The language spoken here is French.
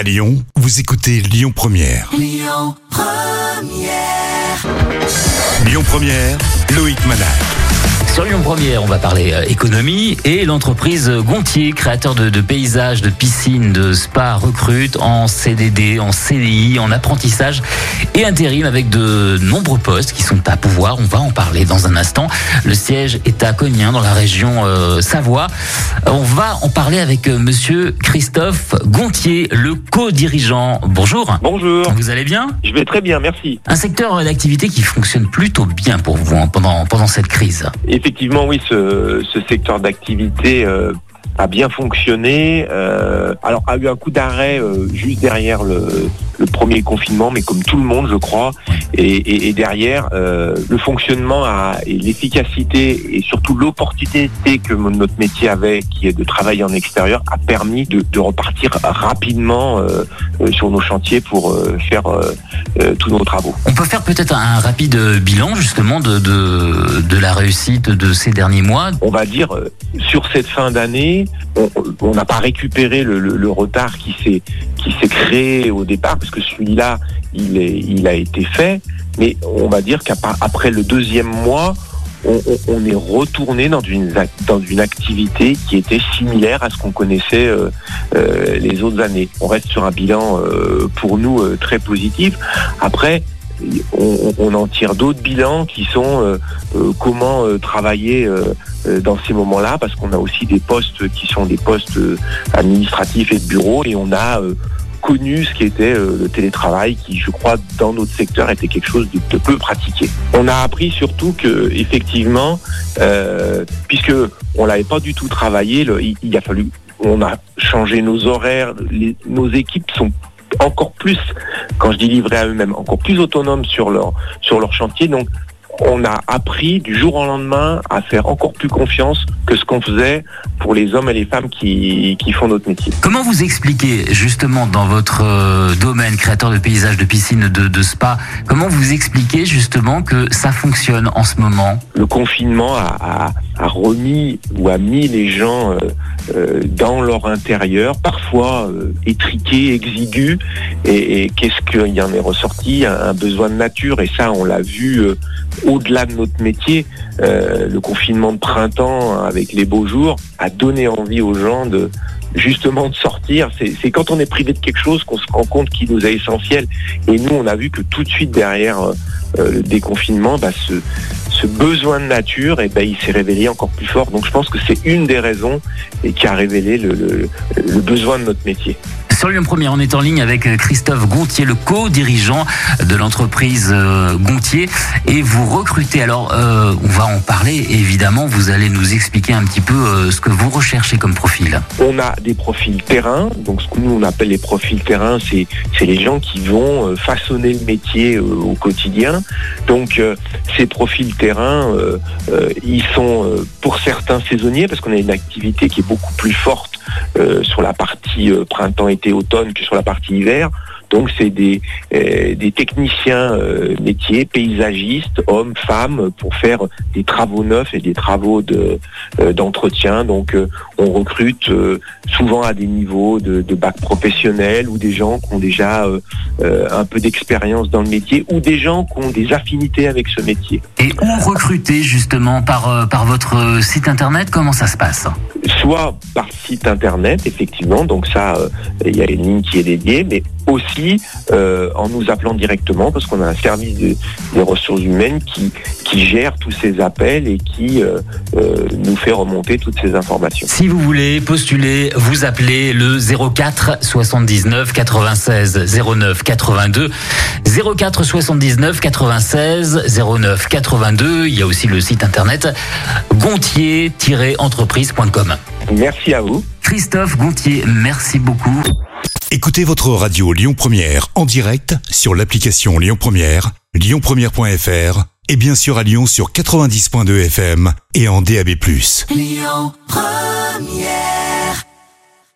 À Lyon, vous écoutez Lyon Première. Lyon Première. Lyon Première, Loïc Manal. Sur Lyon Première, on va parler euh, économie et l'entreprise Gontier, créateur de, de paysages, de piscines, de spa, recrute en CDD, en CDI, en apprentissage et intérim avec de nombreux postes qui sont à pouvoir. On va en parler dans un instant. Le siège est à Cognin, dans la région euh, Savoie. On va en parler avec euh, Monsieur Christophe Gontier, le co-dirigeant. Bonjour. Bonjour, Vous allez bien? Je vais très bien, merci. Un secteur d'activité qui fonctionne plutôt bien pour vous hein, pendant, pendant cette crise. Effectivement, oui, ce, ce secteur d'activité euh, a bien fonctionné. euh, alors, a eu un coup d'arrêt euh, juste derrière le, le premier confinement, mais comme tout le monde, je crois. Et, et- et derrière, euh, le fonctionnement a, et l'efficacité et surtout l'opportunité que notre métier avait, qui est de travailler en extérieur, a permis de, de repartir rapidement euh, euh, sur nos chantiers pour euh, faire tous nos travaux. On peut faire peut-être un rapide bilan justement de, de, de la réussite de ces derniers mois. on va dire, sur cette fin d'année, on- n'a pas récupéré le, retard qui s'est qui créé au départ, parce que celui-là, il, a été fait, mais on va dire qu'après le deuxième mois, on, est retourné dans une, activité qui était similaire à ce qu'on connaissait euh, euh, les autres années. On reste sur un bilan euh, pour nous très positif. Après, on, en tire d'autres bilans qui sont euh, euh, comment euh, travailler dans ces moments-là, parce qu'on a aussi des postes qui sont des postes administratifs et de bureau, et on a connu ce qui était le télétravail, qui, je crois, dans notre secteur, était quelque chose de, peu pratiqué. On a appris surtout que, effectivement, puisque on l'avait pas du tout travaillé, il, a fallu, on a changé nos horaires, nos équipes sont encore plus, quand je dis livrées à eux-mêmes, encore plus autonomes sur leur chantier. On a appris du jour au lendemain à faire encore plus confiance que ce qu'on faisait pour les hommes et les femmes qui, qui font notre métier. Comment vous expliquez justement dans votre euh, domaine créateur de paysages, de piscines, de, de spa, comment vous expliquez justement que ça fonctionne en ce moment? Le confinement a, a- a remis ou a mis les gens euh, euh, dans leur intérieur, parfois euh, étriqués, exigus, et, qu'est-ce qu'il y en est ressorti? Un, un besoin de nature, et ça on l'a vu euh, au-delà de notre métier. Euh, le confinement de printemps avec les beaux jours a donné envie aux gens de justement de sortir. C'est quand on est privé de quelque chose qu'on se rend compte qu'il nous est essentiel. Et nous, on a vu que tout de suite derrière euh, le déconfinement, bah, ce, besoin de nature, et ben, il s'est révélé encore plus fort. Donc je pense que c'est une des raisons et qui a révélé le besoin de notre métier. Sur Lyon Première, on est en ligne avec euh, Christophe Gontier, le co-dirigeant de l'entreprise euh, Gontier, et vous recrutez. Alors, euh, on va en parler, évidemment, vous allez nous expliquer un petit peu ce que vous recherchez comme profil. On a des profils terrain, donc ce que nous on appelle les profils terrain, c'est les gens qui vont façonner le métier au quotidien. Donc ces profils terrain, ils sont pour certains saisonniers parce qu'on a une activité qui est beaucoup plus forte sur la partie euh, automne que sur la partie hiver. Donc c'est des, euh, des techniciens euh, métiers, paysagistes, hommes, femmes, pour faire des travaux neufs et des travaux de euh, d'entretien. Donc euh, on recrute souvent à des niveaux de, de bac professionnel ou des gens qui ont déjà un peu d'expérience dans le métier ou des gens qui ont des affinités avec ce métier. Et où recruter justement par, par votre site internet Comment ça se passe? Soit par site internet, effectivement, donc ça, euh, il y a une ligne qui est dédiée, mais aussi euh, en nous appelant directement, parce qu'on a un service de- des ressources humaines qui, qui gère tous ces appels et qui euh, nous fait remonter toutes ces informations. Si vous voulez postuler, vous appelez le 04 79 96 09 82 04 79 96 09 82. Il y a aussi le site internet gontier-entreprise.com. Merci à vous. Christophe Gontier, merci beaucoup. Écoutez votre radio Lyon Première en direct sur l'application Lyon Première, lyonpremière.fr et bien sûr à Lyon sur 90.2 FM et en DAB+. Lyon Première.